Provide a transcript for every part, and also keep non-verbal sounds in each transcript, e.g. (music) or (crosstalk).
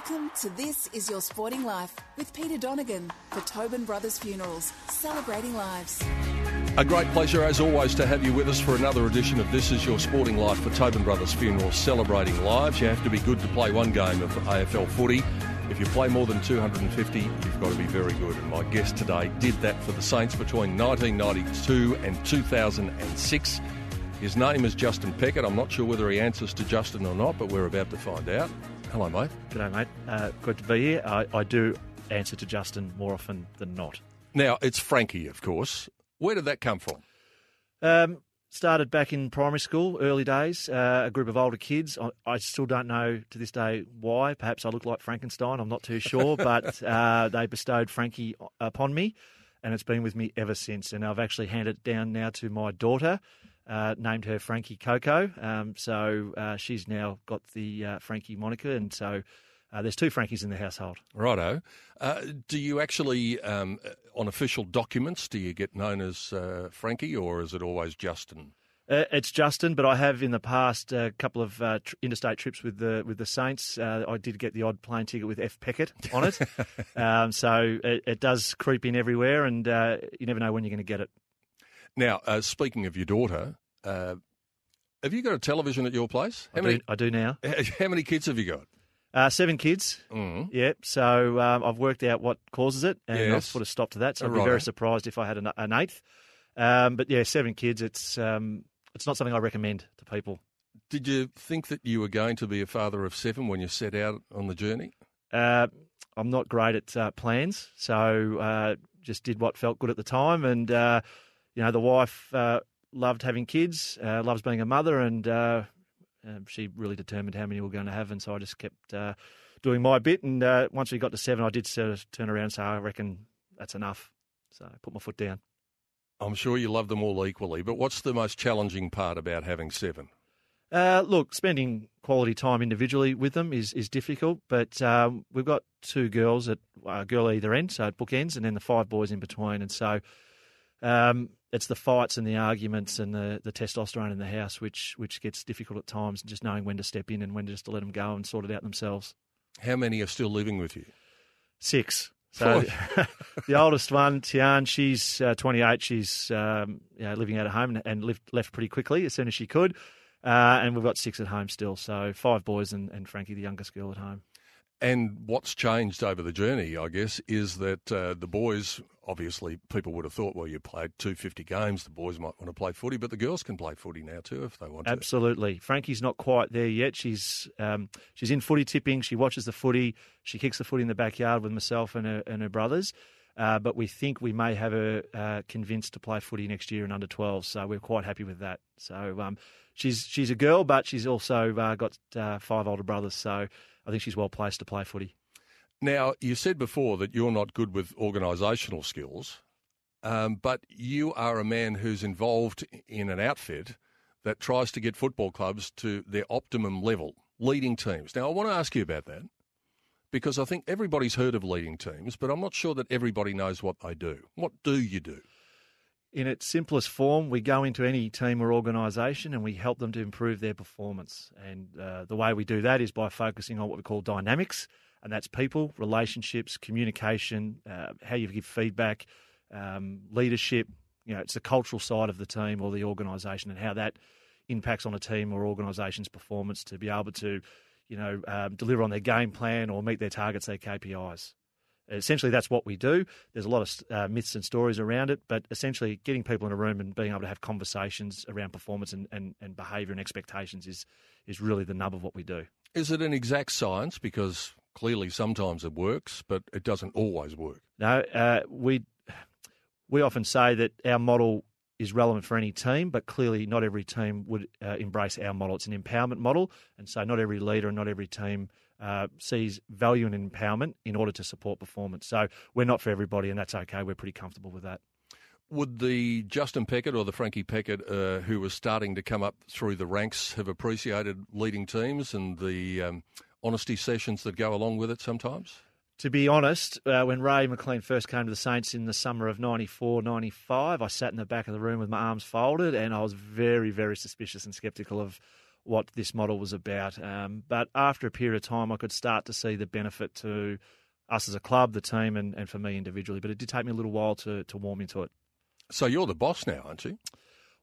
Welcome to This Is Your Sporting Life with Peter Donegan for Tobin Brothers Funerals, celebrating lives. A great pleasure, as always, to have you with us for another edition of This Is Your Sporting Life for Tobin Brothers Funerals, celebrating lives. You have to be good to play one game of AFL footy. If you play more than 250, you've got to be very good. And my guest today did that for the Saints between 1992 and 2006. His name is Justin Peckett. I'm not sure whether he answers to Justin or not, but we're about to find out. Hello, mate. G'day, mate. Uh, good to be here. I, I do answer to Justin more often than not. Now, it's Frankie, of course. Where did that come from? Um, started back in primary school, early days, uh, a group of older kids. I, I still don't know to this day why. Perhaps I look like Frankenstein, I'm not too sure, (laughs) but uh, they bestowed Frankie upon me, and it's been with me ever since. And I've actually handed it down now to my daughter. Uh, named her Frankie Coco. Um, so uh, she's now got the uh, Frankie moniker, and so uh, there's two Frankies in the household. Righto. Uh, do you actually, um, on official documents, do you get known as uh, Frankie, or is it always Justin? Uh, it's Justin, but I have in the past a couple of uh, tr- interstate trips with the with the Saints. Uh, I did get the odd plane ticket with F Peckett on it, (laughs) um, so it, it, does creep in everywhere, and uh, you never know when you're going to get it. Now, uh, speaking of your daughter, uh, have you got a television at your place? How I, many, do, I do now. (laughs) How many kids have you got? Uh, seven kids. Mm. Yep. So um, I've worked out what causes it, and yes. I've put a stop to that. So I'd right. be very surprised if I had an, an eighth. Um, but yeah, seven kids. It's um, it's not something I recommend to people. Did you think that you were going to be a father of seven when you set out on the journey? Uh, I'm not great at uh, plans, so uh, just did what felt good at the time, and uh, you know the wife uh, loved having kids, uh, loves being a mother, and uh, um, she really determined how many we were going to have. And so I just kept uh, doing my bit. And uh, once we got to seven, I did sort of turn around and say, I reckon that's enough. So I put my foot down. I'm sure you love them all equally, but what's the most challenging part about having seven? Uh, look, spending quality time individually with them is, is difficult, but um, we've got two girls at a girl either end, so at bookends, and then the five boys in between. And so um, it's the fights and the arguments and the, the testosterone in the house which which gets difficult at times, and just knowing when to step in and when just to let them go and sort it out themselves. How many are still living with you? Six. So (laughs) the oldest one, Tian, she's uh, 28. She's um, you know, living out of home and, and lived, left pretty quickly as soon as she could. Uh, and we've got six at home still. So five boys and, and Frankie, the youngest girl, at home. And what's changed over the journey, I guess, is that uh, the boys, obviously, people would have thought, well, you played 250 games, the boys might want to play footy, but the girls can play footy now too if they want to. Absolutely. Frankie's not quite there yet. She's um, she's in footy tipping. She watches the footy. She kicks the footy in the backyard with myself and her, and her brothers. Uh, but we think we may have her uh, convinced to play footy next year in under 12. So we're quite happy with that. So um, she's she's a girl, but she's also uh, got uh, five older brothers. So I think she's well placed to play footy. Now, you said before that you're not good with organisational skills, um, but you are a man who's involved in an outfit that tries to get football clubs to their optimum level, leading teams. Now, I want to ask you about that because I think everybody's heard of leading teams, but I'm not sure that everybody knows what they do. What do you do? in its simplest form, we go into any team or organisation and we help them to improve their performance. And uh, the way we do that is by focusing on what we call dynamics, and that's people, relationships, communication, uh, how you give feedback, um, leadership. You know, it's the cultural side of the team or the organisation and how that impacts on a team or organisation's performance to be able to, you know, um, deliver on their game plan or meet their targets, their KPIs. essentially that's what we do. There's a lot of uh, myths and stories around it, but essentially getting people in a room and being able to have conversations around performance and, and, and behaviour and expectations is is really the nub of what we do. Is it an exact science? Because clearly sometimes it works, but it doesn't always work. No, uh, we we often say that our model is relevant for any team, but clearly not every team would uh, embrace our model. It's an empowerment model, and so not every leader and not every team uh, sees value in empowerment in order to support performance. So we're not for everybody, and that's okay. We're pretty comfortable with that. Would the Justin Peckett or the Frankie Peckett, uh, who was starting to come up through the ranks, have appreciated leading teams and the um, honesty sessions that go along with it sometimes? To be honest, uh, when Ray McLean first came to the Saints in the summer of 94, 95, I sat in the back of the room with my arms folded and I was very, very suspicious and sceptical of what this model was about. Um, but after a period of time, I could start to see the benefit to us as a club, the team, and, and for me individually. But it did take me a little while to, to warm into it. So you're the boss now, aren't you?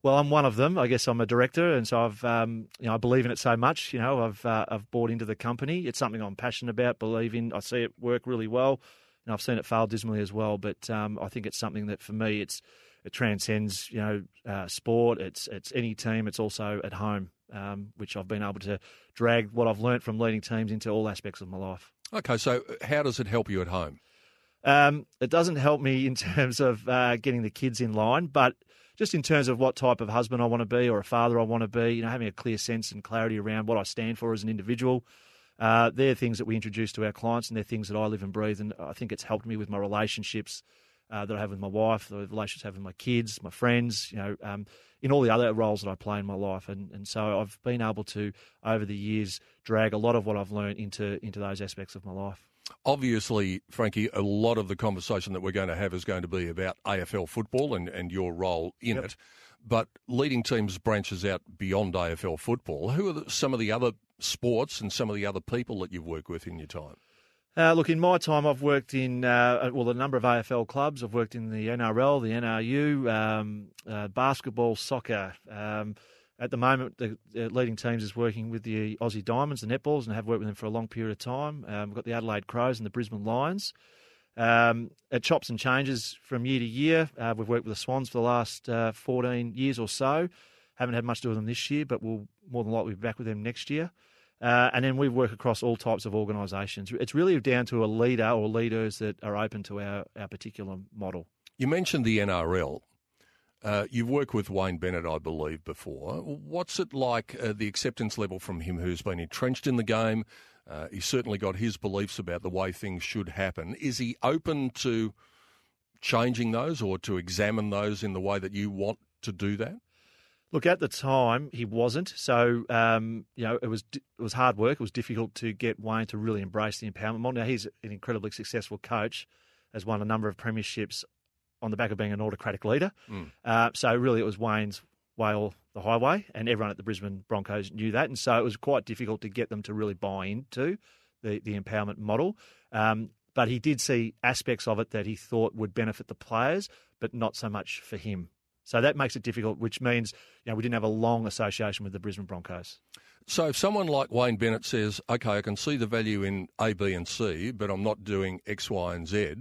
Well, I'm one of them. I guess I'm a director, and so I've, um, you know, I believe in it so much. You know, I've, uh, I've bought into the company. It's something I'm passionate about, believe in. I see it work really well, and I've seen it fail dismally as well. But um, I think it's something that for me, it's it transcends, you know, uh, sport. It's it's any team. It's also at home, um, which I've been able to drag what I've learnt from leading teams into all aspects of my life. Okay, so how does it help you at home? Um, it doesn't help me in (laughs) terms of uh, getting the kids in line, but just in terms of what type of husband I want to be or a father I want to be, you know, having a clear sense and clarity around what I stand for as an individual. Uh, they're things that we introduce to our clients, and they're things that I live and breathe. And I think it's helped me with my relationships uh, that I have with my wife, the relationships I have with my kids, my friends, you know, um, in all the other roles that I play in my life. And, and so I've been able to, over the years, drag a lot of what I've learned into into those aspects of my life. Obviously, Frankie, a lot of the conversation that we're going to have is going to be about AFL football and, and your role in Yep. it. But leading teams branches out beyond AFL football. Who are the, some of the other sports and some of the other people that you've worked with in your time? Uh, look, in my time, I've worked in uh, well a number of AFL clubs. I've worked in the NRL, the NRU, um, uh, basketball, soccer. Um, at the moment, the, leading teams is working with the Aussie Diamonds, the Netballs, and have worked with them for a long period of time. Um, we've got the Adelaide Crows and the Brisbane Lions. Um, it chops and changes from year to year. Uh, we've worked with the Swans for the last uh, 14 years or so. Haven't had much to do with them this year, but we'll more than likely be back with them next year. Uh, and then we work across all types of organisations. It's really down to a leader or leaders that are open to our, our particular model. You mentioned the NRL. Uh, you've worked with Wayne Bennett, I believe, before. What's it like, uh, the acceptance level from him who's been entrenched in the game? Uh, he's certainly got his beliefs about the way things should happen. Is he open to changing those or to examine those in the way that you want to do that? Look, at the time he wasn't. So um, you know, it was it was hard work. It was difficult to get Wayne to really embrace the empowerment model. Now he's an incredibly successful coach, has won a number of premierships on the back of being an autocratic leader. Uh, so really, it was Wayne's way or the highway, and everyone at the Brisbane Broncos knew that, and so it was quite difficult to get them to really buy into the the empowerment model. Um, but he did see aspects of it that he thought would benefit the players, but not so much for him. So that makes it difficult, which means you know we didn't have a long association with the Brisbane Broncos. So if someone like Wayne Bennett says, okay, I can see the value in A, B, and C, but I'm not doing X, Y, and Z,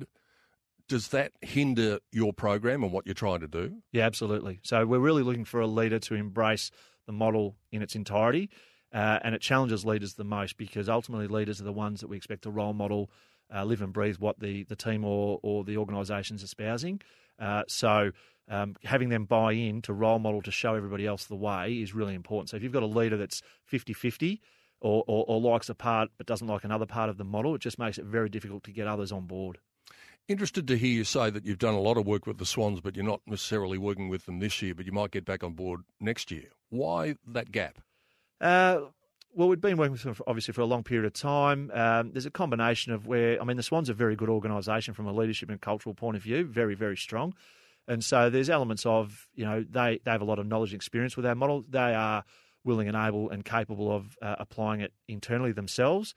does that hinder your program and what you're trying to do? Yeah, absolutely. So we're really looking for a leader to embrace the model in its entirety, uh, and it challenges leaders the most because ultimately leaders are the ones that we expect to role model, uh, live and breathe what the, the team or, or the organisation's espousing. Uh, so um, having them buy in to role model to show everybody else the way is really important. So if you've got a leader that's 50-50 or, or, or likes a part but doesn't like another part of the model, it just makes it very difficult to get others on board. Interested to hear you say that you've done a lot of work with the Swans, but you're not necessarily working with them this year, but you might get back on board next year. Why that gap? Uh, well, we've been working with them obviously for a long period of time. Um, there's a combination of where, I mean, the Swans are a very good organisation from a leadership and cultural point of view, very, very strong. And so there's elements of, you know, they, they have a lot of knowledge and experience with our model. They are willing and able and capable of uh, applying it internally themselves.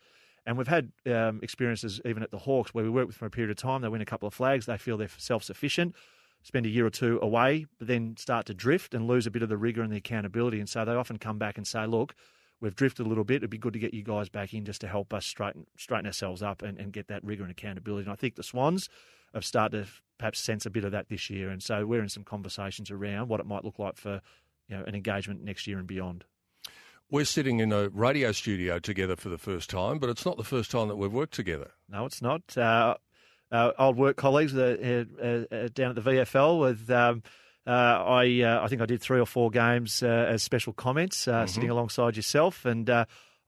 And we've had um, experiences even at the Hawks where we work with them for a period of time. They win a couple of flags. They feel they're self sufficient, spend a year or two away, but then start to drift and lose a bit of the rigour and the accountability. And so they often come back and say, look, we've drifted a little bit. It'd be good to get you guys back in just to help us straighten straighten ourselves up and, and get that rigour and accountability. And I think the Swans have started to perhaps sense a bit of that this year, and so we're in some conversations around what it might look like for you know an engagement next year and beyond. We're sitting in a radio studio together for the first time, but it's not the first time that we've worked together. No, it's not. Uh, uh, old work colleagues uh, uh, uh down at the VFL with. Um, uh, I I think I did three or four games as special comments, mm-hmm. sitting alongside yourself, and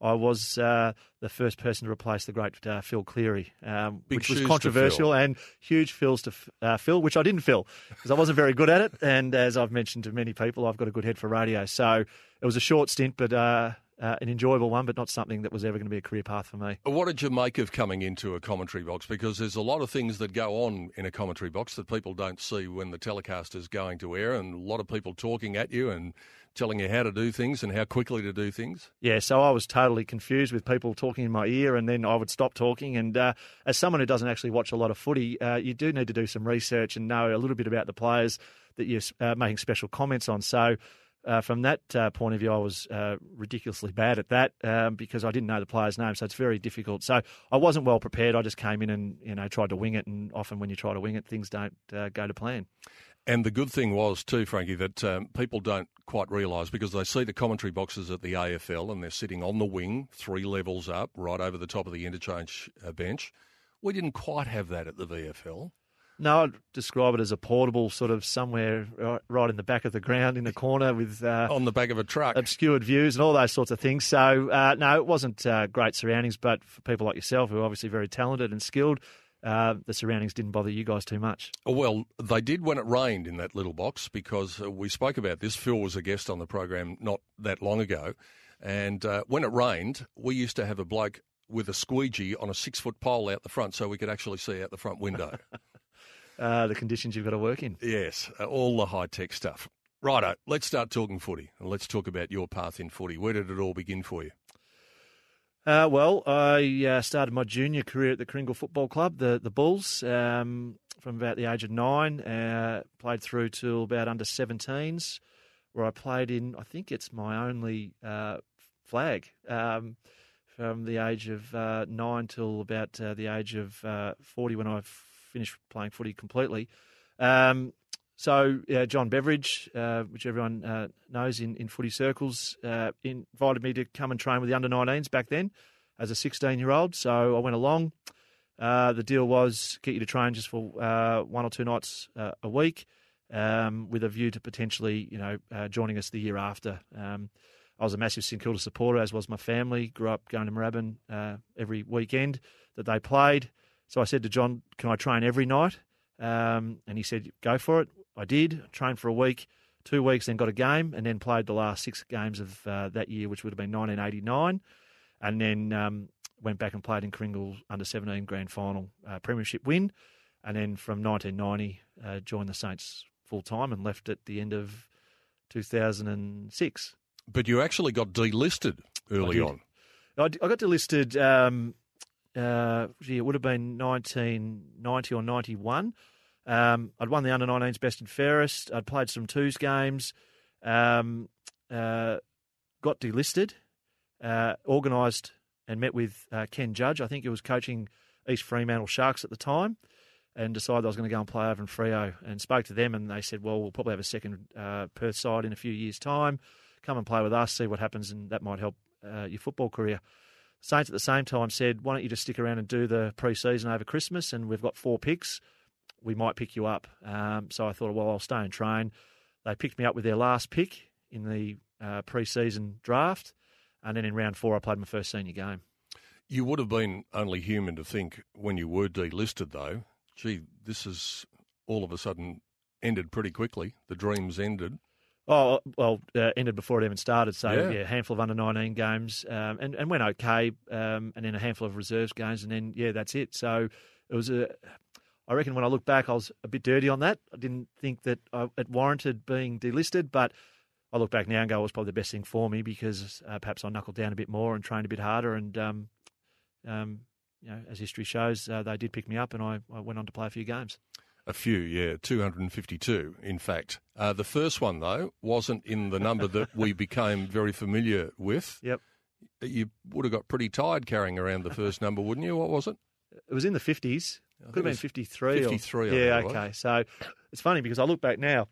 I was uh, the first person to replace the great uh, Phil Cleary, um, which was controversial and huge fills to uh, fill, which I didn't fill because I wasn't very good at it. And as I've mentioned to many people, I've got a good head for radio. So it was a short stint, but uh, an enjoyable one, but not something that was ever going to be a career path for me. What did you make of coming into a commentary box? Because there's a lot of things that go on in a commentary box that people don't see when the telecast is going to air, and a lot of people talking at you and telling you how to do things and how quickly to do things? Yeah, so I was totally confused with people talking in my ear, and then I would stop talking. And uh, as someone who doesn't actually watch a lot of footy, uh, you do need to do some research and know a little bit about the players that you're uh, making special comments on. So. Uh, from that uh, point of view, I was uh, ridiculously bad at that um, because I didn't know the player's name, so it's very difficult. So I wasn't well prepared. I just came in and you know tried to wing it, and often when you try to wing it, things don't go to plan. And the good thing was, too, Frankie, that um, people don't quite realise because they see the commentary boxes at the AFL and they're sitting on the wing, three levels up, right over the top of the interchange uh, bench. We didn't quite have that at the VFL. No, I'd describe it as a portable sort of somewhere right in the back of the ground in the corner with. Uh, on the back of a truck. Obscured views and all those sorts of things. So, uh, no, it wasn't uh, great surroundings, but for people like yourself who are obviously very talented and skilled, uh, the surroundings didn't bother you guys too much. Well, they did when it rained in that little box because uh, we spoke about this. Phil was a guest on the program not that long ago. And uh, when it rained, we used to have a bloke with a squeegee on a six foot pole out the front so we could actually see out the front window. (laughs) Uh, the conditions you've got to work in. Yes, uh, all the high tech stuff. Righto, let's start talking footy and let's talk about your path in footy. Where did it all begin for you? Uh, well, I uh, started my junior career at the Karingal Football Club, the the Bulls, um, from about the age of nine. Uh, played through to about under 17s, where I played in. I think it's my only uh, flag um, from the age of uh, nine till about uh, the age of 40 when I finished playing footy completely. Um, so uh, John Beveridge, uh, which everyone uh, knows in, in footy circles, uh, invited me to come and train with the under 19s back then as a 16 year old. So I went along. Uh, the deal was get you to train just for uh, one or two nights a week, um, with a view to potentially, you know, joining us the year after. Um, I was a massive St Kilda supporter, as was my family. Grew up going to Moorabbin every weekend that they played. So I said to John, "Can I train every night?" Um, and he said, "Go for it." I did, trained for a week, two weeks, then got a game, and then played the last six games of uh, that year, which would have been 1989, and then um, went back and played in Karingal under 17 grand final uh, premiership win, and then from 1990 uh, joined the Saints full time and left at the end of 2006. But you actually got delisted early I on. I, I got delisted. Um, uh, it would have been 1990 or 91. Um, I'd won the under 19s best and fairest. I'd played some twos games. Um, uh, got delisted. Uh, organised and met with uh, Ken Judge. I think he was coaching East Fremantle Sharks at the time, and decided I was going to go and play over in Freo. And spoke to them, and they said, "Well, we'll probably have a second uh, Perth side in a few years' time. Come and play with us, see what happens, and that might help uh, your football career." Saints at the same time said, "Why don't you just stick around and do the pre-season over Christmas? And we've got four picks." we might pick you up. Um, so I thought, well, I'll stay and train. They picked me up with their last pick in the uh, pre-season draft, and then in round four, I played my first senior game. You would have been only human to think when you were delisted, though. Gee, this is all of a sudden ended pretty quickly. The dreams ended. Oh well, uh, ended before it even started. So yeah, a handful of under nineteen games, um, and and went okay, um, and then a handful of reserves games, and then yeah, that's it. So it was a I reckon when I look back, I was a bit dirty on that. I didn't think that I, it warranted being delisted, but I look back now and go, it was probably the best thing for me because uh, perhaps I knuckled down a bit more and trained a bit harder. And, um, um, you know, as history shows, uh, they did pick me up and I, I, went on to play a few games. A few, yeah, 252, in fact. Uh, the first one, though, wasn't in the number that we (laughs) became very familiar with. Yep. you would have got pretty tired carrying around the first number, wouldn't you? What was it? It was in the 50s. I Could have been was 53. or- 53, I yeah, think it was. okay. So it's funny because I look back now,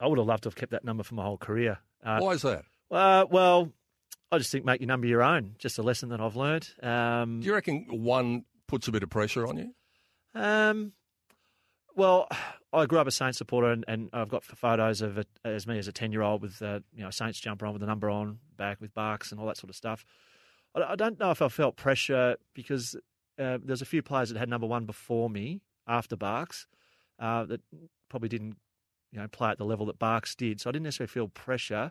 I would have loved to have kept that number for my whole career. Uh, Why is that? uh, well, I just think make your number your own. Just a lesson that I've learned. Um, Do you reckon one puts a bit of pressure on you? Um, well, I grew up a Saints supporter, and, and I've got photos of it as me as a ten-year-old with uh, you know Saints jumper on with the number on back with Barks and all that sort of stuff. I, I don't know if I felt pressure because uh, there's a few players that had number one before me after Barks uh, that probably didn't you know play at the level that Barks did, so I didn't necessarily feel pressure.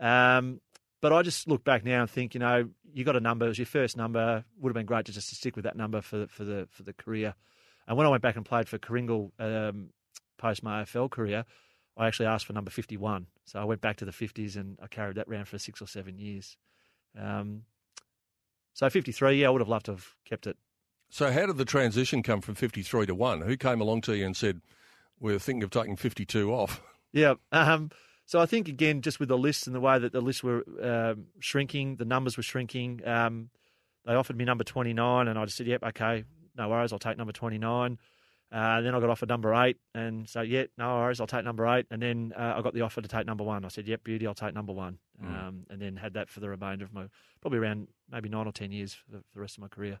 Um, but I just look back now and think, you know, you got a number. It was your first number. Would have been great just to stick with that number for for the for the career. And when I went back and played for Karingal um, post my AFL career, I actually asked for number 51. So I went back to the 50s and I carried that round for six or seven years. Um, so 53, yeah, I would have loved to have kept it. So, how did the transition come from 53 to 1? Who came along to you and said, We're thinking of taking 52 off? Yeah. Um, so I think again, just with the lists and the way that the lists were um, shrinking, the numbers were shrinking. Um, they offered me number twenty nine, and I just said, "Yep, okay, no worries, I'll take number twenty nine. Uh, then I got offered number eight, and so yeah, no worries, I'll take number eight. And then uh, I got the offer to take number one. I said, "Yep, beauty, I'll take number one." Um, and then had that for the remainder of my probably around maybe nine or ten years for the, for the rest of my career.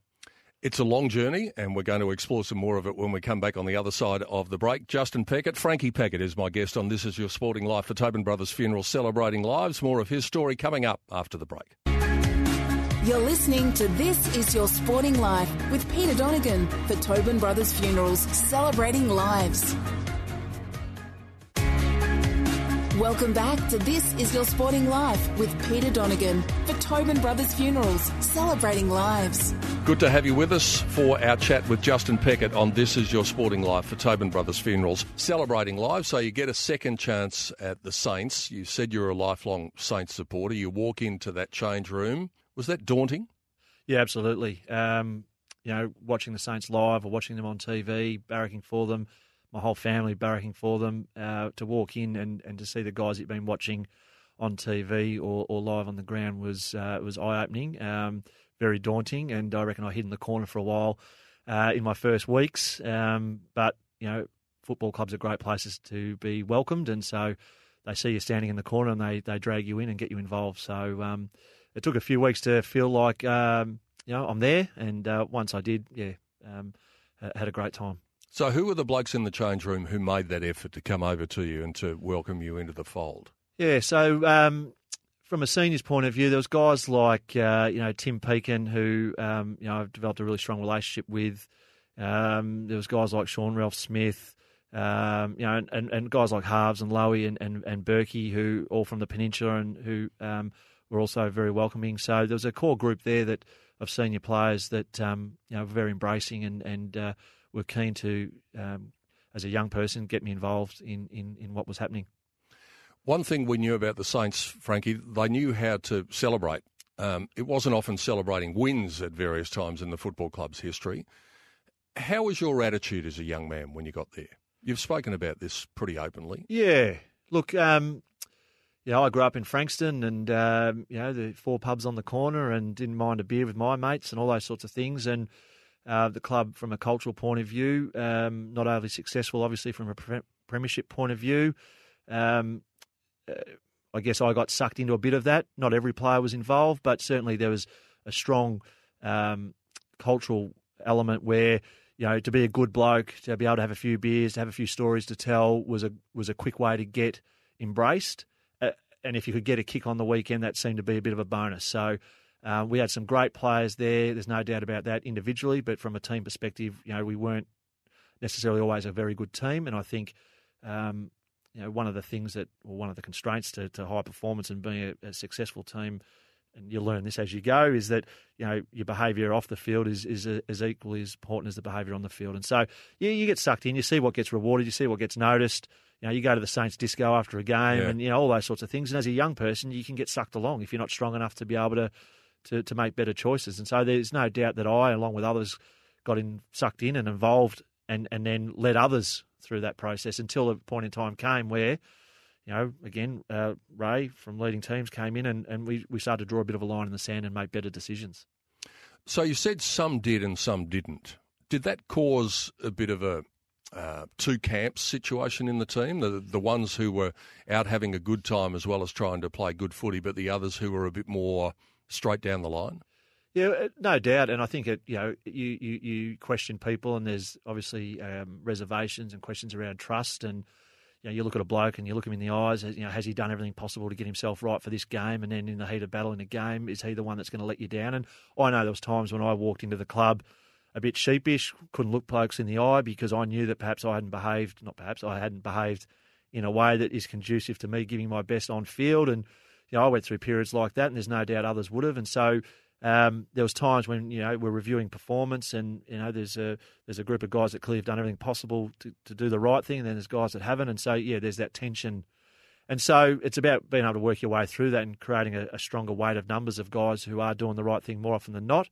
It's a long journey, and we're going to explore some more of it when we come back on the other side of the break. Justin Peckett, Frankie Peckett is my guest on This Is Your Sporting Life for Tobin Brothers Funeral, celebrating lives. More of his story coming up after the break. You're listening to This Is Your Sporting Life with Peter Donegan for Tobin Brothers Funerals, celebrating lives. Welcome back to This Is Your Sporting Life with Peter Donegan for Tobin Brothers Funerals, celebrating lives. Good to have you with us for our chat with Justin Peckett on This Is Your Sporting Life for Tobin Brothers Funerals, celebrating lives. So you get a second chance at the Saints. You said you're a lifelong Saints supporter. You walk into that change room. Was that daunting? Yeah, absolutely. Um, you know, watching the Saints live or watching them on TV, barracking for them, my whole family barracking for them, uh, to walk in and, and to see the guys you've been watching on TV or, or live on the ground was uh, was eye opening, um, very daunting, and I reckon I hid in the corner for a while uh, in my first weeks. Um, but you know, football clubs are great places to be welcomed, and so they see you standing in the corner and they, they drag you in and get you involved. So um, it took a few weeks to feel like um, you know I'm there, and uh, once I did, yeah, um, had a great time. So who were the blokes in the change room who made that effort to come over to you and to welcome you into the fold? Yeah, so um, from a seniors point of view, there was guys like uh, you know Tim Pekin who um, you know I've developed a really strong relationship with. Um, there was guys like Sean Ralph Smith, um, you know, and, and, and guys like Harves and Lowy and, and, and Burkey, who all from the peninsula and who um, were also very welcoming. So there was a core group there that of senior players that um, you know were very embracing and and uh, were keen to, um, as a young person, get me involved in, in, in what was happening. One thing we knew about the Saints, Frankie, they knew how to celebrate. Um, it wasn't often celebrating wins at various times in the football club's history. How was your attitude as a young man when you got there? You've spoken about this pretty openly. Yeah. Look, um, know, I grew up in Frankston and, um, you know, the four pubs on the corner and didn't mind a beer with my mates and all those sorts of things. And uh, the club, from a cultural point of view, um, not overly successful, obviously, from a pre- premiership point of view. Um, uh, I guess I got sucked into a bit of that. Not every player was involved, but certainly there was a strong um, cultural element where you know to be a good bloke, to be able to have a few beers, to have a few stories to tell was a was a quick way to get embraced. And if you could get a kick on the weekend, that seemed to be a bit of a bonus. So. Uh, we had some great players there. There's no doubt about that individually, but from a team perspective, you know, we weren't necessarily always a very good team. And I think, um, you know, one of the things that, or one of the constraints to, to high performance and being a, a successful team, and you learn this as you go, is that you know your behaviour off the field is is as equally as important as the behaviour on the field. And so, yeah, you get sucked in. You see what gets rewarded. You see what gets noticed. You know, you go to the Saints disco after a game, Yeah. and you know all those sorts of things. And as a young person, you can get sucked along if you're not strong enough to be able to to, to make better choices. And so there's no doubt that I, along with others, got in sucked in and involved, and and then led others through that process until a point in time came where, you know, again, uh, Ray from leading teams came in and, and we, we started to draw a bit of a line in the sand and make better decisions. So you said some did and some didn't. Did that cause a bit of a uh, two camps situation in the team? The the ones who were out having a good time as well as trying to play good footy, but the others who were a bit more straight down the line. Yeah, uh, no doubt, and I think it. You know, you you, you question people, and there's obviously um, reservations and questions around trust, and you know, you look at a bloke and you look him in the eyes. You know, has he done everything possible to get himself right for this game? And then in the heat of battle in a game, is he the one that's going to let you down? And I know there was times when I walked into the club a bit sheepish, couldn't look blokes in the eye because I knew that perhaps I hadn't behaved, not perhaps I hadn't behaved in a way that is conducive to me giving my best on field. And you know, I went through periods like that, and there's no doubt others would have. And so um, there was times when you know we're reviewing performance, and you know there's a there's a group of guys that clearly have done everything possible to, to do the right thing, and then there's guys that haven't, and so yeah, there's that tension, and so it's about being able to work your way through that and creating a, a stronger weight of numbers of guys who are doing the right thing more often than not,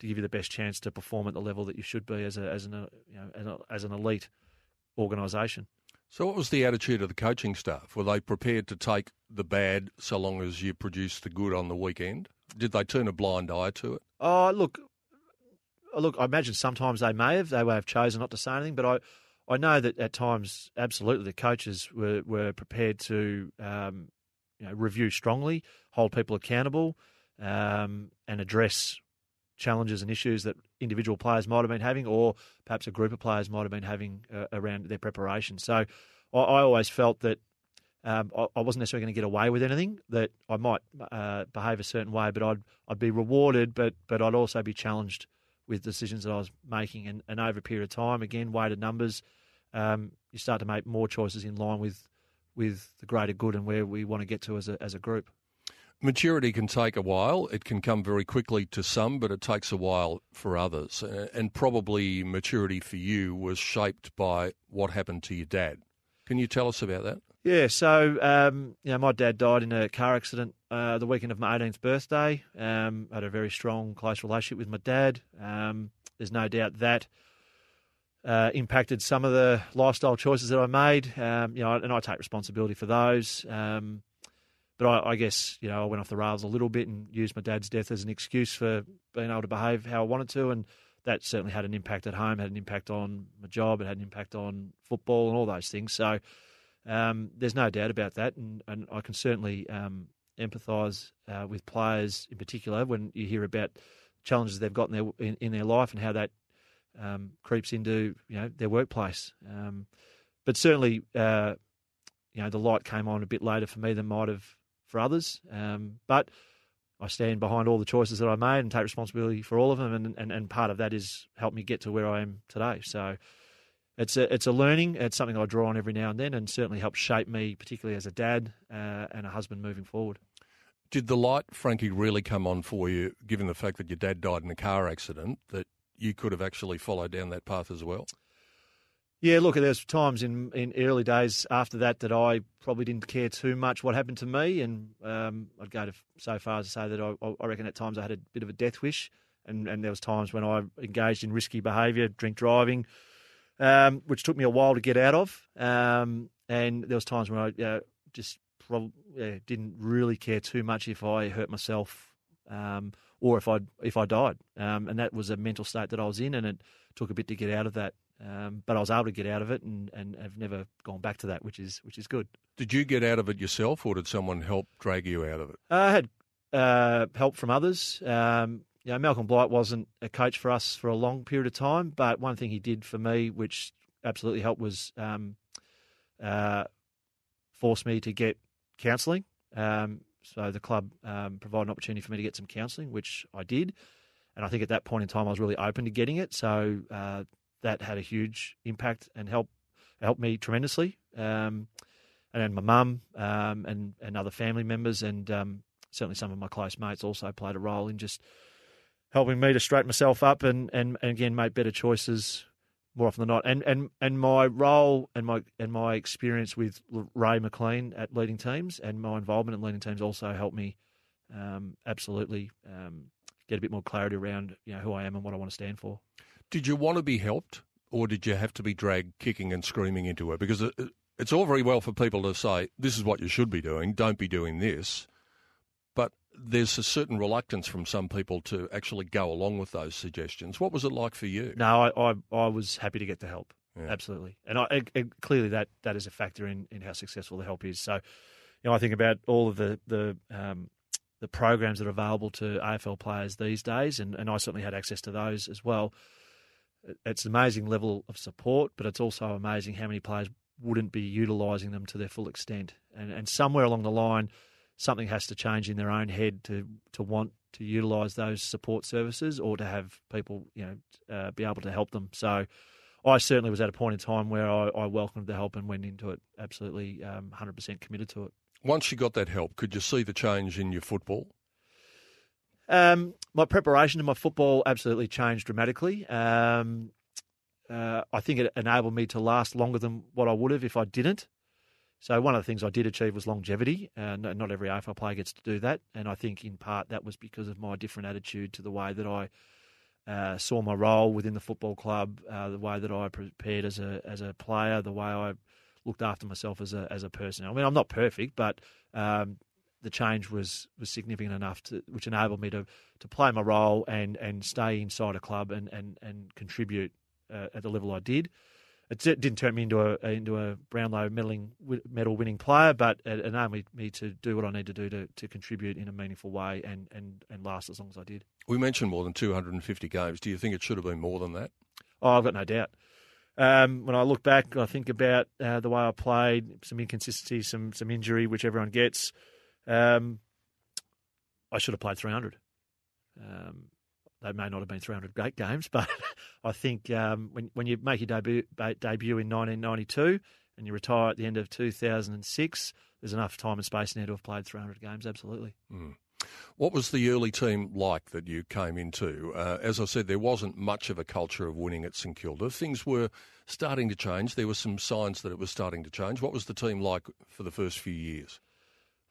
to give you the best chance to perform at the level that you should be as a as an uh, you know as an elite organisation. So, what was the attitude of the coaching staff? Were they prepared to take the bad so long as you produced the good on the weekend? Did they turn a blind eye to it? Oh, look, look. I imagine sometimes they may have. They may have chosen not to say anything, but I, I know that at times, absolutely, the coaches were were prepared to, um, you know, review strongly, hold people accountable, um, and address challenges and issues that individual players might have been having, or perhaps a group of players might have been having uh, around their preparation. So, I, I always felt that um, I, I, wasn't necessarily going to get away with anything. That I might uh, behave a certain way, but I'd I'd be rewarded, but but I'd also be challenged with decisions that I was making. And, and over a period of time, again, weighted numbers, um, you start to make more choices in line with with the greater good and where we want to get to as a as a group. Maturity can take a while. It can come very quickly to some, but it takes a while for others. And probably maturity for you was shaped by what happened to your dad. Can you tell us about that? Yeah, so um, you know, my dad died in a car accident uh, the weekend of my 18th birthday. Um, I had a very strong, close relationship with my dad. Um, there's no doubt that uh, impacted some of the lifestyle choices that I made. Um, you know, and I take responsibility for those. Um, but I, I, guess you know I went off the rails a little bit and used my dad's death as an excuse for being able to behave how I wanted to, and that certainly had an impact at home, had an impact on my job, it had an impact on football and all those things. So um, there's no doubt about that, and, and I can certainly um, empathise uh, with players in particular when you hear about challenges they've got in their in, in their life and how that um, creeps into you know their workplace. Um, but certainly, uh, you know, the light came on a bit later for me than might have for others. Um, but I stand behind all the choices that I made and take responsibility for all of them, and, and, and part of that is helped me get to where I am today. So it's a it's a learning. It's something I draw on every now and then, and certainly helps shape me, particularly as a dad uh, and a husband moving forward. Did the light, Frankie, really come on for you, given the fact that your dad died in a car accident, that you could have actually followed down that path as well? Yeah, look, there's times in, in early days after that that I probably didn't care too much what happened to me, and um, I'd go to so far as to say that I, I reckon at times I had a bit of a death wish, and, and there was times when I engaged in risky behaviour, drink driving, um, which took me a while to get out of. Um, and there was times when I uh, just probably yeah, didn't really care too much if I hurt myself um, or if I if I died. Um, and that was a mental state that I was in, and it took a bit to get out of that. Um, but I was able to get out of it, and, and have never gone back to that, which is which is good. Did you get out of it yourself, or did someone help drag you out of it? I had uh, help from others. Um, you know, Malcolm Blight wasn't a coach for us for a long period of time, but one thing he did for me, which absolutely helped, was um, uh, force me to get counselling. Um, so the club um, provided an opportunity for me to get some counselling, which I did. And I think at that point in time, I was really open to getting it. So uh, that had a huge impact and helped helped me tremendously. Um, and then my mum um, and and other family members, and um, certainly some of my close mates also played a role in just helping me to straighten myself up and, and, and again make better choices more often than not. And and and my role and my and my experience with Ray McLean at leading teams and my involvement in leading teams also helped me um, absolutely um, get a bit more clarity around you know who I am and what I want to stand for. Did you want to be helped, or did you have to be dragged kicking and screaming into it? Because uh, it's all very well for people to say, this is what you should be doing, don't be doing this. But there's a certain reluctance from some people to actually go along with those suggestions. What was it like for you? No, I, I, I was happy to get the help. Yeah. Absolutely. And I, it, it- clearly that, that is a factor in, in how successful the help is. So, you know, I think about all of the, the, um, the programs that are available to AFL players these days, and, and I certainly had access to those as well. It- It's an amazing level of support, but it's also amazing how many players wouldn't be utilising them to their full extent. And, and somewhere along the line, something has to change in their own head to, to want to utilise those support services or to have people, you know, uh, be able to help them. So I certainly was at a point in time where I, I welcomed the help and went into it absolutely um, 100% committed to it. Once you got that help, could you see the change in your football? Um, my preparation to my football absolutely changed dramatically. Um, uh, I think it enabled me to last longer than what I would have if I didn't. So one of the things I did achieve was longevity. Uh, no, not every AFL player gets to do that, and I think in part that was because of my different attitude to the way that I uh, saw my role within the football club, uh, the way that I prepared as a as a player, the way I looked after myself as a as a person. I mean, I'm not perfect, but um, the change was was significant enough to which enabled me to to play my role and and stay inside a club and and and contribute uh, at the level I did. It di- didn't turn me into a into a Brownlow medaling, medal winning player, but it enabled me, me to do what I need to do to, to contribute in a meaningful way and, and, and last as long as I did. We mentioned more than 250 games. Do you think it should have been more than that? Oh, I've got no doubt. Um, when I look back, I think about uh, the way I played, some inconsistency, some some injury, which everyone gets. Um, I should have played 300. Um, they may not have been 300 great games, (laughs) but I think um, when when you make your debut debut in 1992 and you retire at the end of 2006, there's enough time and space now to have played 300 games. Absolutely. What was the early team like that you came into? Uh, as I said, there wasn't much of a culture of winning at St Kilda. Things were starting to change. There were some signs that it was starting to change. What was the team like for the first few years?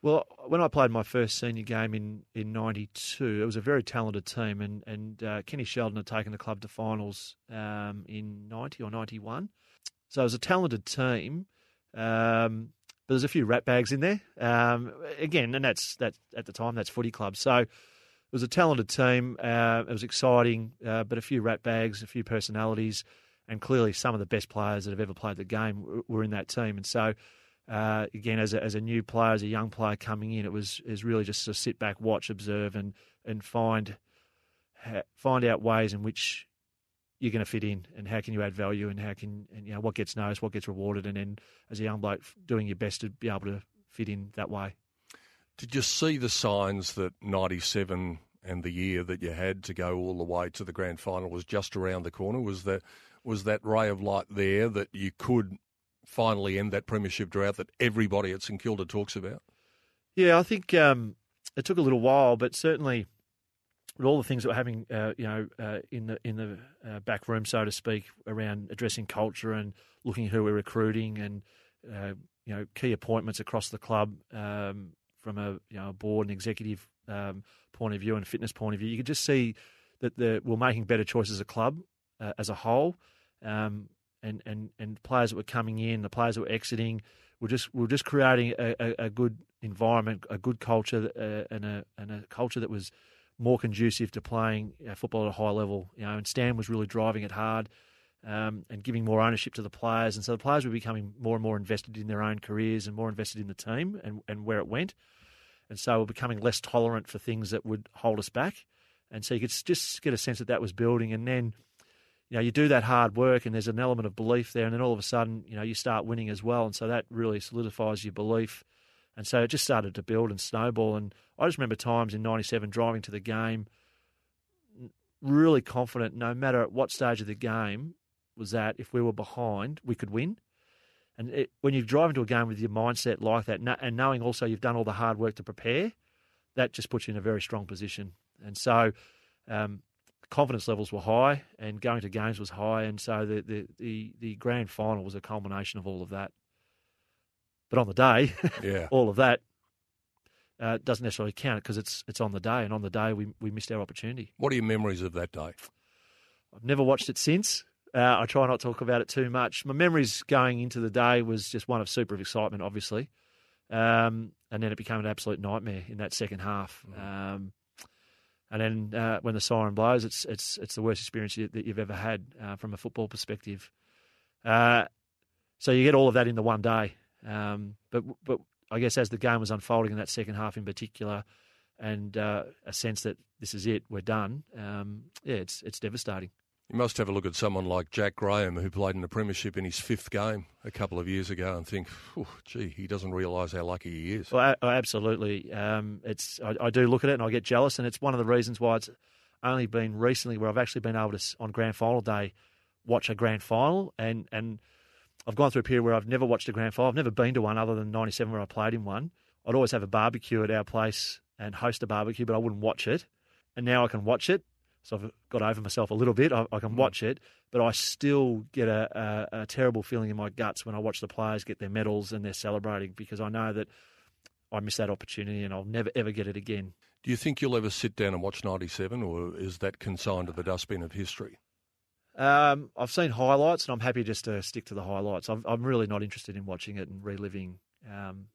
Well, when I played my first senior game in, in '92, it was a very talented team, and and uh, Kenny Sheldon had taken the club to finals um, in '90 or '91. So it was a talented team, um, but there's a few rat bags in there. Um, again, and that's that at the time that's footy club. So it was a talented team. Uh, it was exciting, uh, but a few rat bags, a few personalities, and clearly some of the best players that have ever played the game were in that team. And so uh, again, as a, as a new player, as a young player coming in, it was is really just to sit back, watch, observe, and and find find out ways in which you're going to fit in, and how can you add value, and how can and you know what gets noticed, what gets rewarded, and then as a young bloke, doing your best to be able to fit in that way. Did you see the signs that 97 and the year that you had to go all the way to the grand final was just around the corner? Was that was that ray of light there that you could finally end that premiership drought that everybody at St Kilda talks about? Yeah, I think um, it took a little while, but certainly with all the things that were happening, uh, you know, uh, in the in the uh, back room, so to speak, around addressing culture and looking at who we're recruiting and uh, you know key appointments across the club um, from a you know board and executive um, point of view and fitness point of view, you could just see that the, we're making better choices as a club uh, as a whole. Um, and, and, and players that were coming in, the players that were exiting, we're just we're just creating a, a, a good environment, a good culture, uh, and a and a culture that was more conducive to playing uh, football at a high level. You know, and Stan was really driving it hard um, and giving more ownership to the players, and so the players were becoming more and more invested in their own careers and more invested in the team and, and where it went, and so we're becoming less tolerant for things that would hold us back, and so you could just get a sense that that was building, and then you know, you do that hard work and there's an element of belief there, and then all of a sudden, you know, you start winning as well. And so that really solidifies your belief. And so it just started to build and snowball. And I just remember times in 97 driving to the game, really confident no matter at what stage of the game was that if we were behind, we could win. And it, when you drive into a game with your mindset like that, and knowing also you've done all the hard work to prepare, that just puts you in a very strong position. And so, um, confidence levels were high and going to games was high, and so the the the, the grand final was a culmination of all of that. But on the day, Yeah. (laughs) all of that uh, doesn't necessarily count because it's it's on the day, and on the day we we missed our opportunity. What are your memories of that day? I've never watched it since. Uh, I try not to talk about it too much. My memories going into the day was just one of super excitement, obviously, um, and then it became an absolute nightmare in that second half. Um, and then uh, when the siren blows, it's it's it's the worst experience you, that you've ever had uh, from a football perspective. Uh, so you get all of that in the one day. Um, but but I guess as the game was unfolding in that second half in particular, and uh, a sense that this is it, we're done. Um, yeah, it's it's devastating. You must have a look at someone like Jack Graham, who played in the Premiership in his fifth game a couple of years ago, and think, gee, he doesn't realise how lucky he is. Well, absolutely. Um, it's I, I, do look at it and I get jealous, and it's one of the reasons why it's only been recently where I've actually been able to on grand final day watch a grand final, and and I've gone through a period where I've never watched a grand final. I've never been to one other than '97 where I played in one. I'd always have a barbecue at our place and host a barbecue, but I wouldn't watch it. And now I can watch it so I've got over myself a little bit. I, I can mm. watch it, but I still get a, a, a, terrible feeling in my guts when I watch the players get their medals and they're celebrating because I know that I missed that opportunity and I'll never ever get it again. Do you think you'll ever sit down and watch '97, or is that consigned to the dustbin of history? Um, I've seen highlights, and I'm happy just to stick to the highlights. I'm, I'm really not interested in watching it and reliving, um,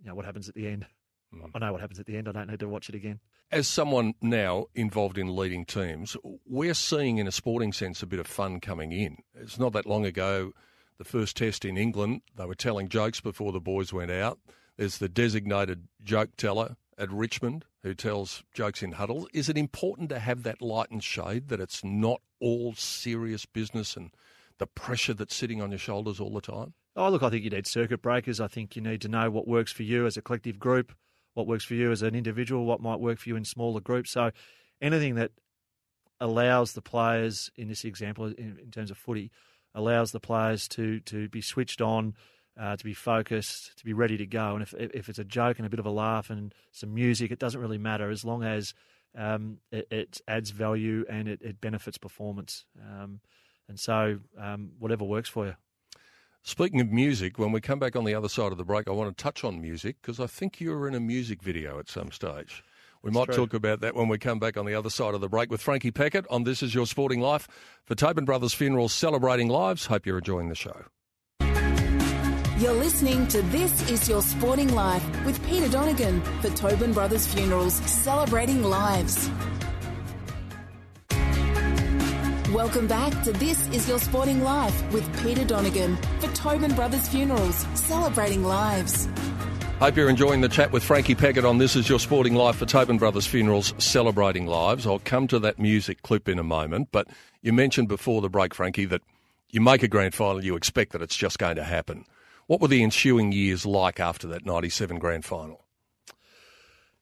you know, what happens at the end. Mm. I know what happens at the end. I don't need to watch it again. As someone now involved in leading teams, we're seeing, in a sporting sense, a bit of fun coming in. It's not that long ago, the first test in England, they were telling jokes before the boys went out. There's the designated joke teller at Richmond who tells jokes in huddles. Is it important to have that light and shade that it's not all serious business and the pressure that's sitting on your shoulders all the time? Oh, look, I think you need circuit breakers. I think you need to know what works for you as a collective group what works for you as an individual, what might work for you in smaller groups. So anything that allows the players, in this example, in, in terms of footy, allows the players to to be switched on, uh, to be focused, to be ready to go. And if if it's a joke and a bit of a laugh and some music, it doesn't really matter as long as um, it, it, adds value and it, it benefits performance. Um, and so, um, whatever works for you. Speaking of music, when we come back on the other side of the break, I want to touch on music because I think you were in a music video at some stage. We That's might true. talk about that when we come back on the other side of the break with Frankie Peckett on This Is Your Sporting Life for Tobin Brothers Funerals Celebrating Lives. Hope you're enjoying the show. You're listening to This Is Your Sporting Life with Peter Donegan for Tobin Brothers Funerals Celebrating Lives. Welcome back to This Is Your Sporting Life with Peter Donegan for Tobin Brothers Funerals, celebrating lives. Hope you're enjoying the chat with Frankie Peckett on This Is Your Sporting Life for Tobin Brothers Funerals, celebrating lives. I'll come to that music clip in a moment, but you mentioned before the break, Frankie, that you make a grand final, you expect that it's just going to happen. What were the ensuing years like after that 97 grand final?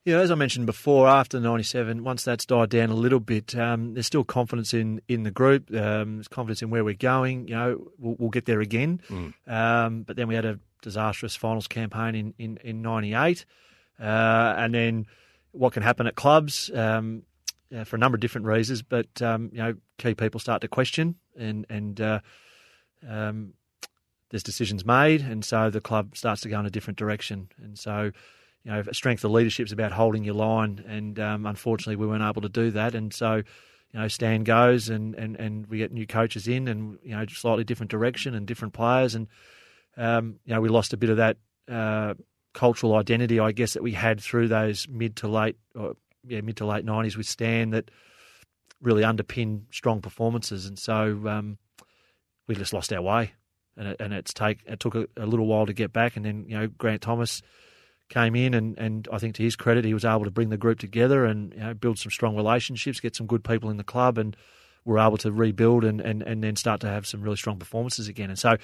Yeah, as I mentioned before, after '97, once that's died down a little bit, um, there's still confidence in in the group. Um, there's confidence in where we're going. You know, we'll, we'll get there again. Mm. Um, but then we had a disastrous finals campaign in in, in '98, uh, and then what can happen at clubs um, uh, for a number of different reasons. But um, you know, key people start to question, and and uh, um, there's decisions made, and so the club starts to go in a different direction, and so you know, strength of leadership is about holding your line, and um, unfortunately, we weren't able to do that. And so, you know, Stan goes, and, and, and we get new coaches in, and you know, slightly different direction and different players, and um, you know, we lost a bit of that uh, cultural identity, I guess, that we had through those mid to late, or, yeah, mid to late nineties with Stan that really underpinned strong performances, and so um, we just lost our way, and it, and it's take it took a, a little while to get back, and then you know, Grant Thomas came in and, and I think to his credit, he was able to bring the group together and you know, build some strong relationships, get some good people in the club, and were able to rebuild and, and, and then start to have some really strong performances again. And so,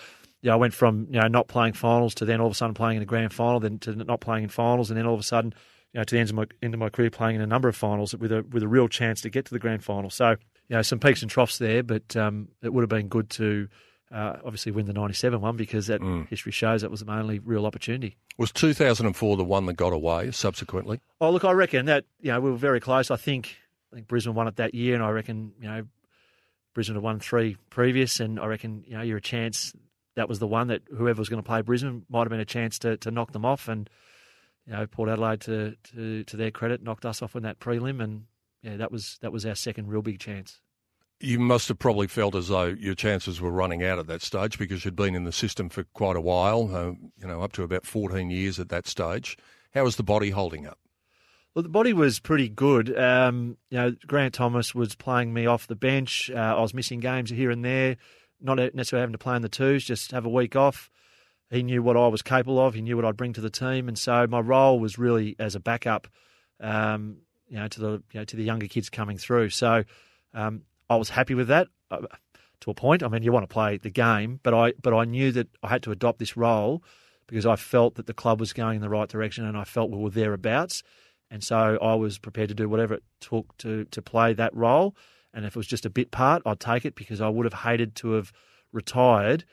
yeah, I went from you know not playing finals to then all of a sudden playing in the grand final, then to not playing in finals, and then all of a sudden, you know, to the end of my end of my career playing in a number of finals with a with a real chance to get to the grand final. So, you know, some peaks and troughs there, but um, it would have been good to uh, obviously win the 97 one because that mm. history shows that was the only real opportunity. Was 2004 the one that got away subsequently? Oh, look, I reckon that, you know, we were very close. I think, I think Brisbane won it that year, and I reckon, you know, Brisbane had won three previous, and I reckon, you know, you're a chance that was the one that whoever was going to play Brisbane might have been a chance to, to knock them off. And, you know, Port Adelaide, to, to, to their credit, knocked us off in that prelim, and yeah, that was that was our second real big chance. You must have probably felt as though your chances were running out at that stage because you'd been in the system for quite a while, uh, you know, up to about 14 years at that stage. How was the body holding up? Well, the body was pretty good. Um, you know, Grant Thomas was playing me off the bench. Uh, I was missing games here and there, not necessarily having to play in the twos, just have a week off. He knew what I was capable of. He knew what I'd bring to the team, and so my role was really as a backup, um, you know, to the you know, to the younger kids coming through. So um, I was happy with that uh, to a point. I mean, you want to play the game, but I but I knew that I had to adopt this role because I felt that the club was going in the right direction, and I felt we were thereabouts. And so I was prepared to do whatever it took to to play that role. And if it was just a bit part, I'd take it because I would have hated to have retired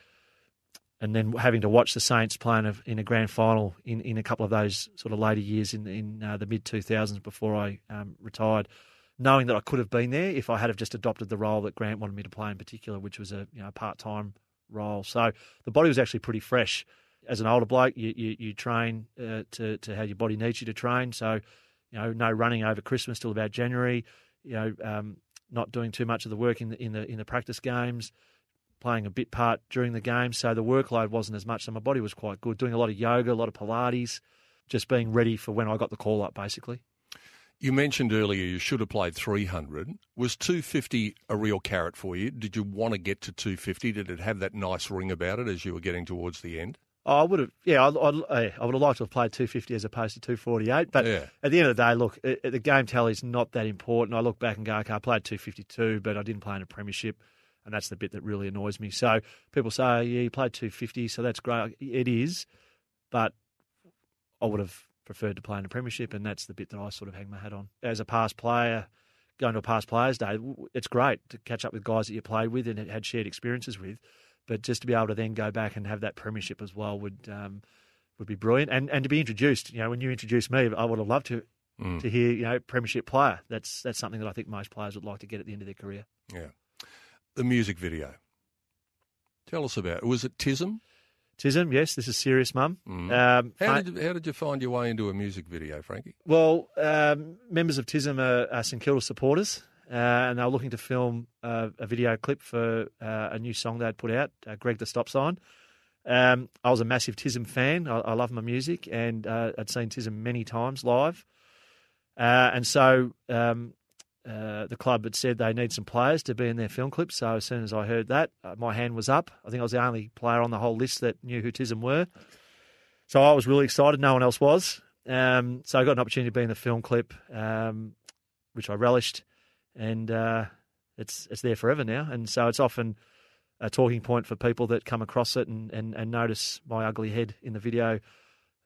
and then having to watch the Saints play in a, grand final in, in a couple of those sort of later years in in uh, the mid 2000s before I um, retired, knowing that I could have been there if I had have just adopted the role that Grant wanted me to play in particular, which was a you know part time role. So the body was actually pretty fresh. As an older bloke, you you, you train uh, to to how your body needs you to train. So you know, no running over Christmas till about January. You know, um, not doing too much of the work in the in the in the practice games playing a bit part during the game, so the workload wasn't as much. So my body was quite good, doing a lot of yoga, a lot of Pilates, just being ready for when I got the call up, basically. You mentioned earlier you should have played 300. Was 250 a real carrot for you? Did you want to get to 250? Did it have that nice ring about it as you were getting towards the end? Oh, I would have, yeah, I'd, I'd, eh, I would have liked to have played 250 as opposed to 248. But Yeah. at the end of the day, look, it, the game tally is not that important. I look back and go, okay, I played 252, but I didn't play in a premiership. And that's the bit that really annoys me. So people say, oh, yeah, you played 250, so that's great. It is, but I would have preferred to play in a premiership, and that's the bit that I sort of hang my hat on. As a past player, going to a past players' day, it's great to catch up with guys that you played with and had shared experiences with. But just to be able to then go back and have that premiership as well would um, would be brilliant. And and to be introduced, you know, when you introduced me, I would have loved to Mm. to hear, you know, premiership player. That's that's something that I think most players would like to get at the end of their career. Yeah. The music video. Tell us about it. Was it Tism? Tism, yes, this is serious, mum. Mm. Um, How did, how did you find your way into a music video, Frankie? Well, um, members of TISM are, are St Kilda supporters, uh, and they were looking to film uh, a video clip for uh, a new song they'd put out, uh, Greg the Stop Sign. Um, I was a massive TISM fan. I, I love my music, and uh, I'd seen TISM many times live. Uh, and so um, uh, the club had said they need some players to be in their film clip. So as soon as I heard that, uh, my hand was up. I think I was the only player on the whole list that knew who TISM were. So I was really excited. No one else was. Um, so I got an opportunity to be in the film clip, um, which I relished, and uh, it's it's there forever now. And so it's often a talking point for people that come across it and, and, and notice my ugly head in the video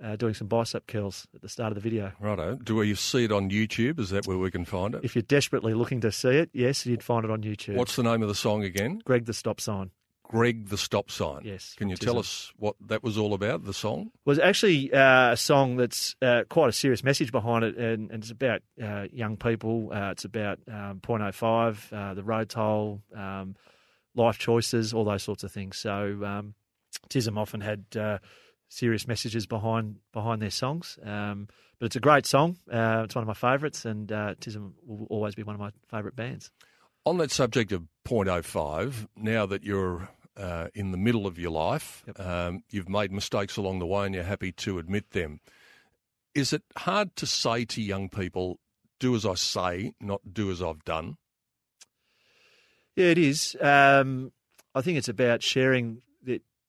uh, doing some bicep curls at the start of the video. Righto. Do we see it on YouTube? Is that where we can find it? If you're desperately looking to see it, yes, you'd find it on YouTube. What's the name of the song again? Greg the Stop Sign? Greg the Stop Sign. Yes, Can you tell us what that was all about, the song? was actually uh, a song that's uh, quite a serious message behind it, and, and it's about uh, young people. Uh, it's about um, .05, uh, the road toll, um, life choices, all those sorts of things. So um, Tism often had uh, serious messages behind behind their songs, um, but it's a great song. Uh, it's one of my favourites, and uh, Tism will always be one of my favourite bands. On that subject of .05, now that you're uh, in the middle of your life, um, you've made mistakes along the way and you're happy to admit them. Is it hard to say to young people, do as I say, not do as I've done? Yeah, it is. Um, I think it's about sharing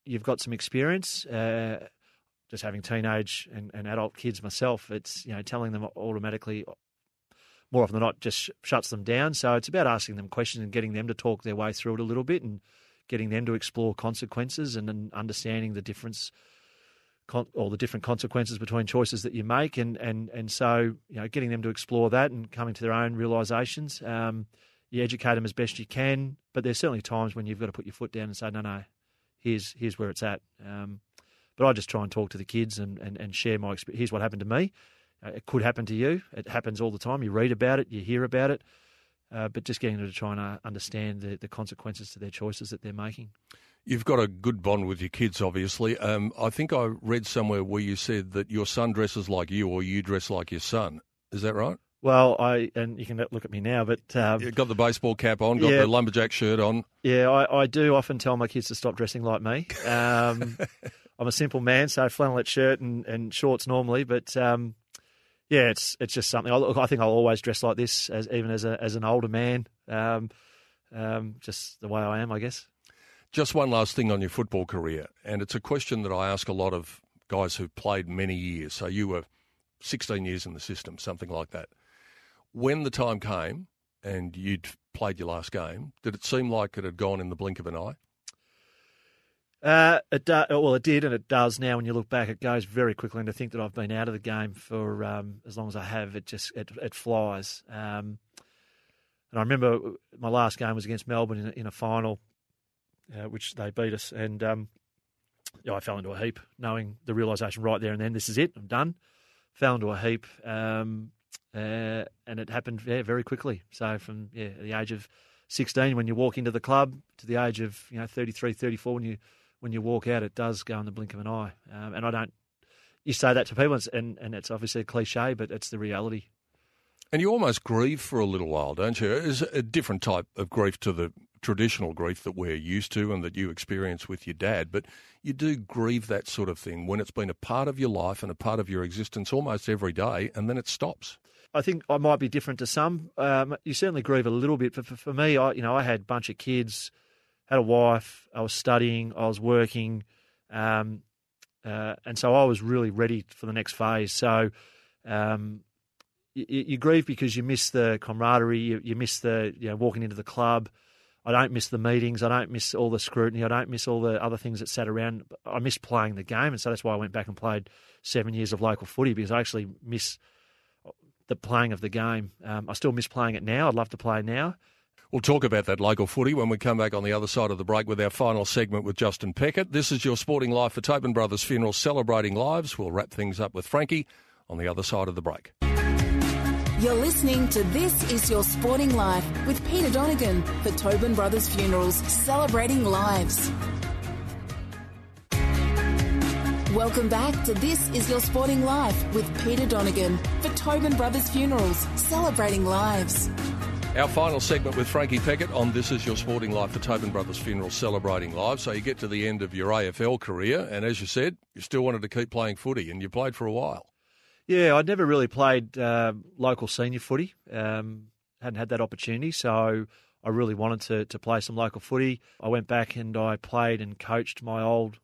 you've got some experience. Uh, just having teenage and, and adult kids myself, it's you know telling them automatically, more often than not, just sh- shuts them down. So it's about asking them questions and getting them to talk their way through it a little bit and getting them to explore consequences and understanding the difference con- or the different consequences between choices that you make, and and and so you know getting them to explore that and coming to their own realizations. Um, you educate them as best you can, but there's certainly times when you've got to put your foot down and say, no, no, here's here's where it's at. Um, but I just try and talk to the kids and, and, and share my experience. Here's what happened to me. Uh, it could happen to you. It happens all the time. You read about it, you hear about it, uh, but just getting them to try and uh, understand the, the consequences to their choices that they're making. You've got a good bond with your kids, obviously. Um, I think I read somewhere where you said that your son dresses like you or you dress like your son. Is that right? Well, I and you can look at me now, but um, You've got the baseball cap on, got Yeah. the lumberjack shirt on. yeah, I, I do often tell my kids to stop dressing like me. Um, (laughs) I'm a simple man, so flannelette shirt and, and shorts normally, but um, yeah, it's it's just something. I, look, I think I'll always dress like this, as even as a as an older man. Um, um, just the way I am, I guess. Just one last thing on your football career, and it's a question that I ask a lot of guys who've played many years. So you were 16 years in the system, something like that. When the time came and you'd played your last game, did it seem like it had gone in the blink of an eye? Uh, it do, well, it did, and it does now. When you look back, it goes very quickly. And to think that I've been out of the game for um, as long as I have, it just it, it flies. Um, and I remember my last game was against Melbourne in a, in a final, uh, which they beat us, and um, I fell into a heap, knowing the realization right there and then, this is it, I'm done. Fell into a heap, um, uh, and it happened yeah, very quickly. So from yeah, the age of 16 when you walk into the club to the age of you know 33, 34 when you when you walk out, it does go in the blink of an eye. Um, and I don't. You say that to people, and and it's obviously a cliche, but it's the reality. And you almost grieve for a little while, don't you? It's a different type of grief to the traditional grief that we're used to and that you experience with your dad. But you do grieve that sort of thing when it's been a part of your life and a part of your existence almost every day, and then it stops. I think I might be different to some. Um, you certainly grieve a little bit, but for, for me, I you know I had a bunch of kids, had a wife, I was studying, I was working, um, uh, and so I was really ready for the next phase. So. Um, you, you grieve because you miss the camaraderie, you, you miss the you know walking into the club. I don't miss the meetings. I don't miss all the scrutiny. I don't miss all the other things that sat around. I miss playing the game, and so that's why I went back and played seven years of local footy because I actually miss the playing of the game. Um, I still miss playing it now. I'd love to play now. We'll talk about that local footy when we come back on the other side of the break with our final segment with Justin Peckett. This is your sporting life for Tobin Brothers Funeral, celebrating lives. We'll wrap things up with Frankie on the other side of the break. You're listening to This Is Your Sporting Life with Peter Donegan for Tobin Brothers Funerals, celebrating lives. Welcome back to This Is Your Sporting Life with Peter Donegan for Tobin Brothers Funerals, celebrating lives. Our final segment with Frankie Peckett on This Is Your Sporting Life for Tobin Brothers Funeral Celebrating Lives. So you get to the end of your AFL career, and as you said, you still wanted to keep playing footy, and you played for a while. Yeah, I'd never really played uh, local senior footy. Um, hadn't had that opportunity, so I really wanted to to play some local footy. I went back and I played and coached my old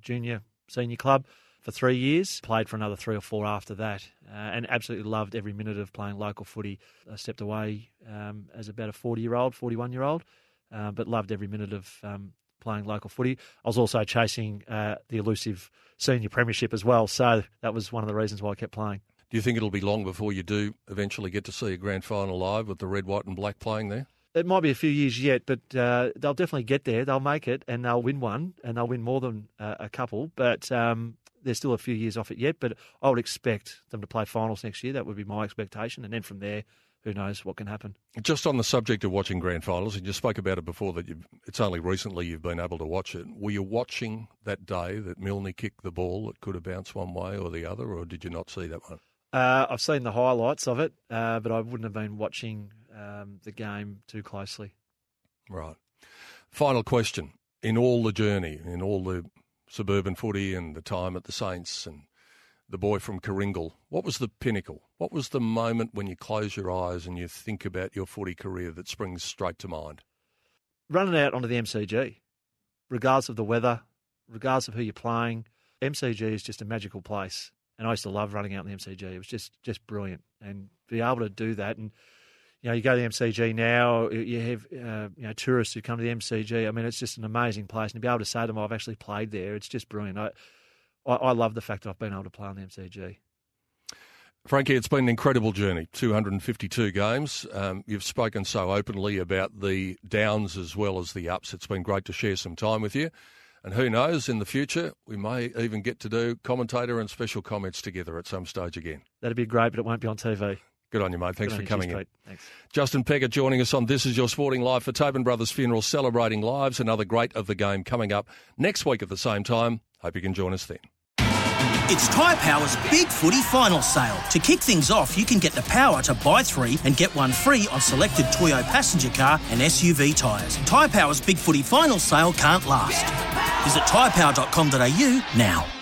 junior senior club for three years. Played for another three or four after that, uh, and absolutely loved every minute of playing local footy. I stepped away um, as about a forty year old, forty one year old, uh, but loved every minute of um, playing local footy. I was also chasing uh, the elusive senior premiership as well, so that was one of the reasons why I kept playing. Do you think it'll be long before you do eventually get to see a grand final live with the red, white, and black playing there? It might be a few years yet, but uh, they'll definitely get there. They'll make it, and they'll win one, and they'll win more than uh, a couple. But um, they're still a few years off it yet. But I would expect them to play finals next year. That would be my expectation, and then from there, who knows what can happen. Just on the subject of watching grand finals, and you spoke about it before that you've, it's only recently you've been able to watch it. Were you watching that day that Milne kicked the ball that could have bounced one way or the other, or did you not see that one? Uh, I've seen the highlights of it, uh, but I wouldn't have been watching um, the game too closely. Right. Final question. In all the journey, in all the suburban footy and the time at the Saints and the boy from Karingal, what was the pinnacle? What was the moment when you close your eyes and you think about your footy career that springs straight to mind? Running out onto the MCG, regardless of the weather, regardless of who you're playing, MCG is just a magical place. And I used to love running out in the MCG. It was just just brilliant, and be able to do that. And you know, you go to the MCG now, you have uh, you know tourists who come to the MCG. I mean, it's just an amazing place, and to be able to say to them, "I've actually played there," it's just brilliant. I I, I love the fact that I've been able to play on the MCG. Frankie, it's been an incredible journey 252 games. Um, you've spoken so openly about the downs as well as the ups. It's been great to share some time with you. And who knows, in the future, we may even get to do commentator and special comments together at some stage again. That'd be great, but it won't be on TV. Good on you, mate. Thanks for on you. coming in. Thanks. Justin Peckett joining us on This Is Your Sporting Life for Tobin Brothers Funeral, celebrating lives. Another great of the game coming up next week at the same time. Hope you can join us then. It's Tyre Power's Big Footy Final Sale. To kick things off, you can get the power to buy three and get one free on selected Toyo passenger car and SUV tyres. Tyre Power's Big Footy Final Sale can't last. Visit tyrepower.com.au now.